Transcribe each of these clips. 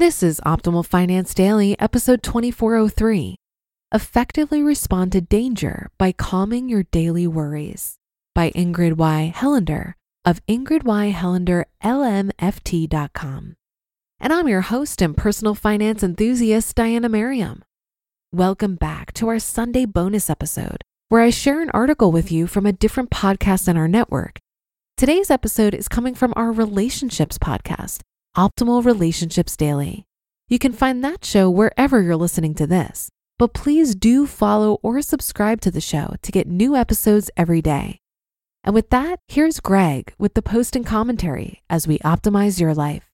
This is Optimal Finance Daily, episode 2403. Effectively respond to danger by calming your daily worries by Ingrid Y. Helander of Ingrid Y. Helander LMFT.com. And I'm your host and personal finance enthusiast, Diana Merriam. Welcome back to our Sunday bonus episode, where I share an article with you from a different podcast in our network. Today's episode is coming from our relationships podcast Optimal Relationships Daily. You can find that show wherever you're listening to this, but please do follow or subscribe to the show to get new episodes every day. And with that, here's Greg with the post and commentary as we optimize your life.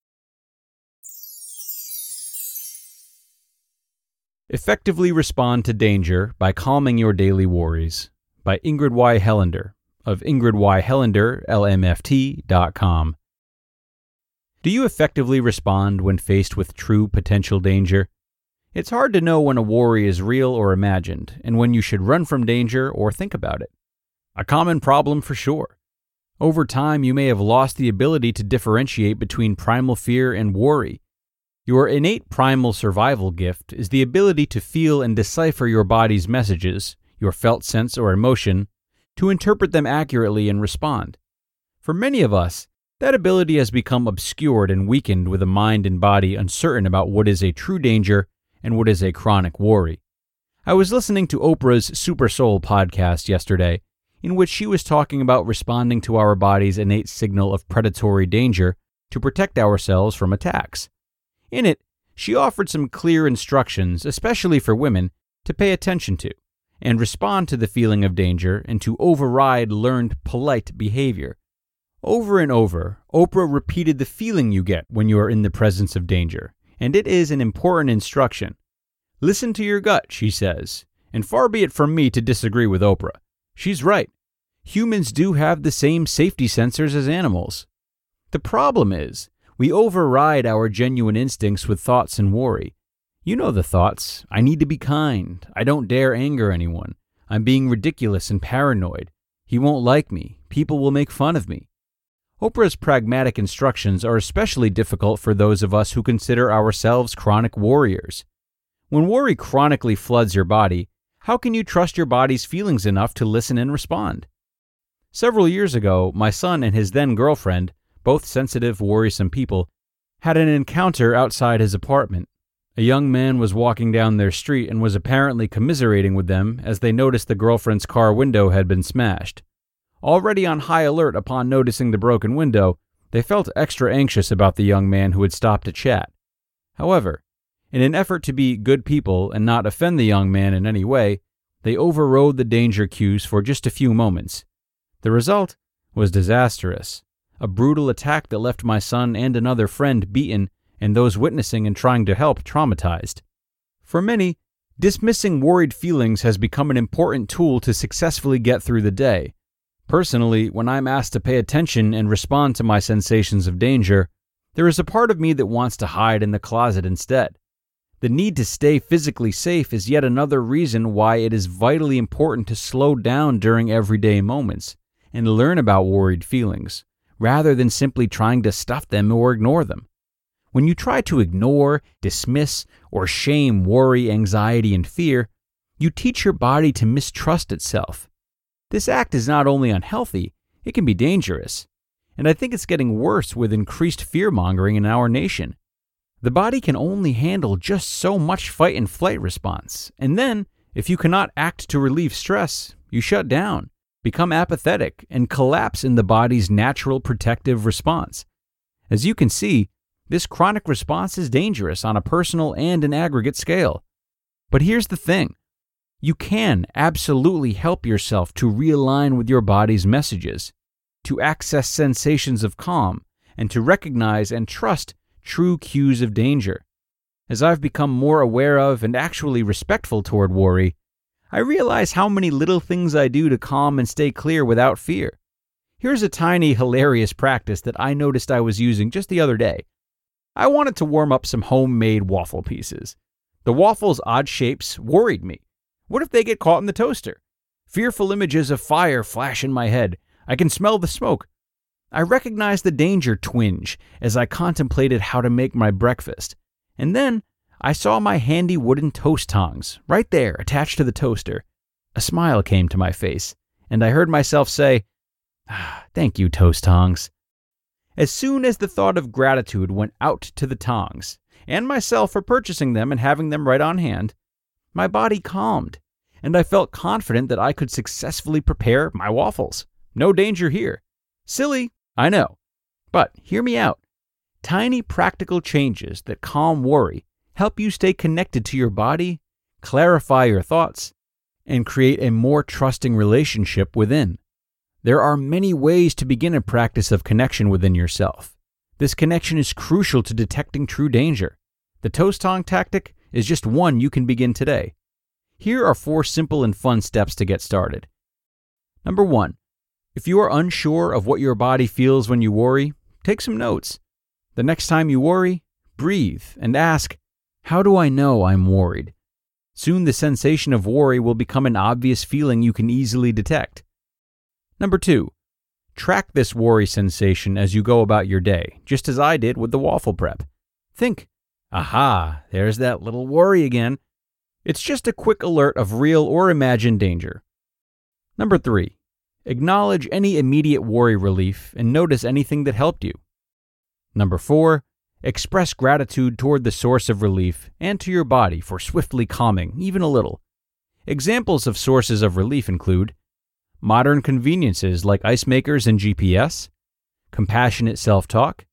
Effectively respond to danger by calming your daily worries by Ingrid Y. Helander of Ingrid Y. Helander, LMFT.com. Do you effectively respond when faced with true potential danger? It's hard to know when a worry is real or imagined, and when you should run from danger or think about it. A common problem for sure. Over time, you may have lost the ability to differentiate between primal fear and worry. Your innate primal survival gift is the ability to feel and decipher your body's messages, your felt sense or emotion, to interpret them accurately and respond. For many of us, that ability has become obscured and weakened with a mind and body uncertain about what is a true danger and what is a chronic worry. I was listening to Oprah's Super Soul podcast yesterday, in which she was talking about responding to our body's innate signal of predatory danger to protect ourselves from attacks. In it, she offered some clear instructions, especially for women, to pay attention to and respond to the feeling of danger and to override learned polite behavior. Over and over, Oprah repeated the feeling you get when you are in the presence of danger, and it is an important instruction. Listen to your gut, she says, and far be it from me to disagree with Oprah. She's right. Humans do have the same safety sensors as animals. The problem is, we override our genuine instincts with thoughts and worry. You know the thoughts I need to be kind. I don't dare anger anyone. I'm being ridiculous and paranoid. He won't like me. People will make fun of me. Oprah's pragmatic instructions are especially difficult for those of us who consider ourselves chronic warriors. When worry chronically floods your body, how can you trust your body's feelings enough to listen and respond? Several years ago, my son and his then girlfriend, both sensitive, worrisome people, had an encounter outside his apartment. A young man was walking down their street and was apparently commiserating with them as they noticed the girlfriend's car window had been smashed. Already on high alert upon noticing the broken window, they felt extra anxious about the young man who had stopped to chat. However, in an effort to be good people and not offend the young man in any way, they overrode the danger cues for just a few moments. The result was disastrous a brutal attack that left my son and another friend beaten and those witnessing and trying to help traumatized. For many, dismissing worried feelings has become an important tool to successfully get through the day. Personally, when I'm asked to pay attention and respond to my sensations of danger, there is a part of me that wants to hide in the closet instead. The need to stay physically safe is yet another reason why it is vitally important to slow down during everyday moments and learn about worried feelings, rather than simply trying to stuff them or ignore them. When you try to ignore, dismiss, or shame worry, anxiety, and fear, you teach your body to mistrust itself. This act is not only unhealthy, it can be dangerous. And I think it's getting worse with increased fear mongering in our nation. The body can only handle just so much fight and flight response. And then, if you cannot act to relieve stress, you shut down, become apathetic, and collapse in the body's natural protective response. As you can see, this chronic response is dangerous on a personal and an aggregate scale. But here's the thing you can absolutely help yourself to realign with your body's messages, to access sensations of calm, and to recognize and trust true cues of danger. As I've become more aware of and actually respectful toward worry, I realize how many little things I do to calm and stay clear without fear. Here's a tiny, hilarious practice that I noticed I was using just the other day. I wanted to warm up some homemade waffle pieces. The waffles' odd shapes worried me. What if they get caught in the toaster? Fearful images of fire flash in my head. I can smell the smoke. I recognized the danger twinge as I contemplated how to make my breakfast. And then I saw my handy wooden toast tongs right there attached to the toaster. A smile came to my face, and I heard myself say, ah, Thank you, toast tongs. As soon as the thought of gratitude went out to the tongs, and myself for purchasing them and having them right on hand, my body calmed, and I felt confident that I could successfully prepare my waffles. No danger here. Silly, I know. But hear me out. Tiny practical changes that calm worry help you stay connected to your body, clarify your thoughts, and create a more trusting relationship within. There are many ways to begin a practice of connection within yourself. This connection is crucial to detecting true danger. The toast tong tactic is just one you can begin today. Here are four simple and fun steps to get started. Number one, if you are unsure of what your body feels when you worry, take some notes. The next time you worry, breathe and ask, How do I know I'm worried? Soon the sensation of worry will become an obvious feeling you can easily detect. Number two, track this worry sensation as you go about your day, just as I did with the waffle prep. Think, aha, there's that little worry again. It's just a quick alert of real or imagined danger. Number three, Acknowledge any immediate worry relief and notice anything that helped you. Number four, express gratitude toward the source of relief and to your body for swiftly calming, even a little. Examples of sources of relief include modern conveniences like ice makers and GPS, compassionate self talk,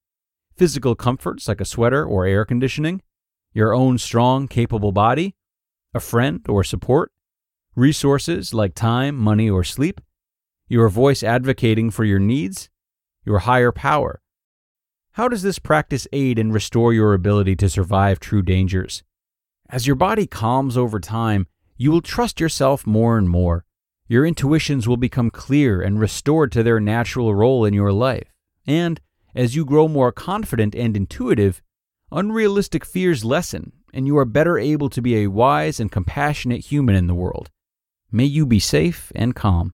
physical comforts like a sweater or air conditioning, your own strong, capable body, a friend or support, resources like time, money, or sleep, your voice advocating for your needs, your higher power. How does this practice aid and restore your ability to survive true dangers? As your body calms over time, you will trust yourself more and more. Your intuitions will become clear and restored to their natural role in your life. And as you grow more confident and intuitive, unrealistic fears lessen, and you are better able to be a wise and compassionate human in the world. May you be safe and calm.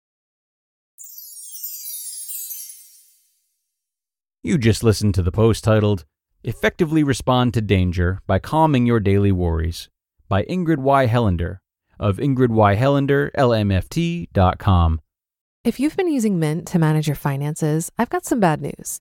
You just listened to the post titled, Effectively Respond to Danger by Calming Your Daily Worries by Ingrid Y. Helander of ingridyhelanderlmft.com. If you've been using Mint to manage your finances, I've got some bad news.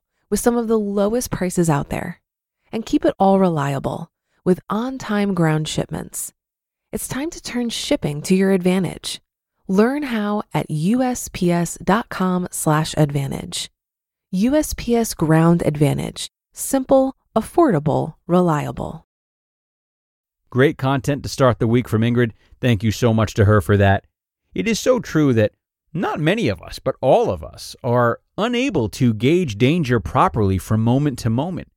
with some of the lowest prices out there. And keep it all reliable with on time ground shipments. It's time to turn shipping to your advantage. Learn how at USPS.com/advantage. USPS Ground Advantage: simple, affordable, reliable. Great content to start the week from Ingrid. Thank you so much to her for that. It is so true that not many of us, but all of us, are unable to gauge danger properly from moment to moment.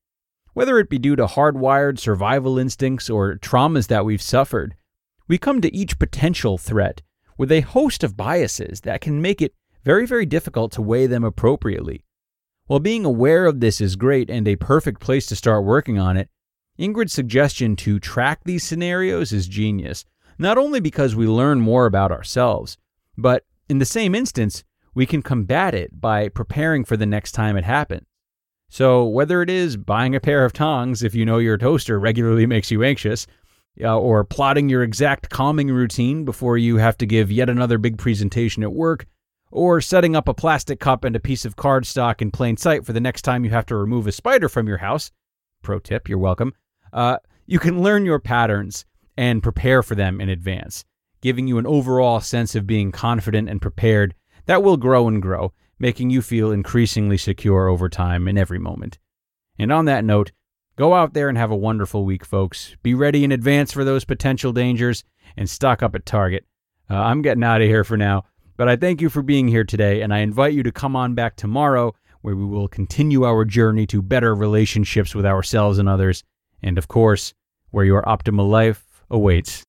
Whether it be due to hardwired survival instincts or traumas that we've suffered, we come to each potential threat with a host of biases that can make it very, very difficult to weigh them appropriately. While being aware of this is great and a perfect place to start working on it, Ingrid's suggestion to track these scenarios is genius, not only because we learn more about ourselves, but in the same instance, we can combat it by preparing for the next time it happens. So, whether it is buying a pair of tongs if you know your toaster regularly makes you anxious, uh, or plotting your exact calming routine before you have to give yet another big presentation at work, or setting up a plastic cup and a piece of cardstock in plain sight for the next time you have to remove a spider from your house. Pro tip, you're welcome. Uh, you can learn your patterns and prepare for them in advance, giving you an overall sense of being confident and prepared that will grow and grow, making you feel increasingly secure over time in every moment. And on that note, go out there and have a wonderful week, folks. Be ready in advance for those potential dangers and stock up at Target. Uh, I'm getting out of here for now, but I thank you for being here today, and I invite you to come on back tomorrow where we will continue our journey to better relationships with ourselves and others, and of course, where your optimal life awaits.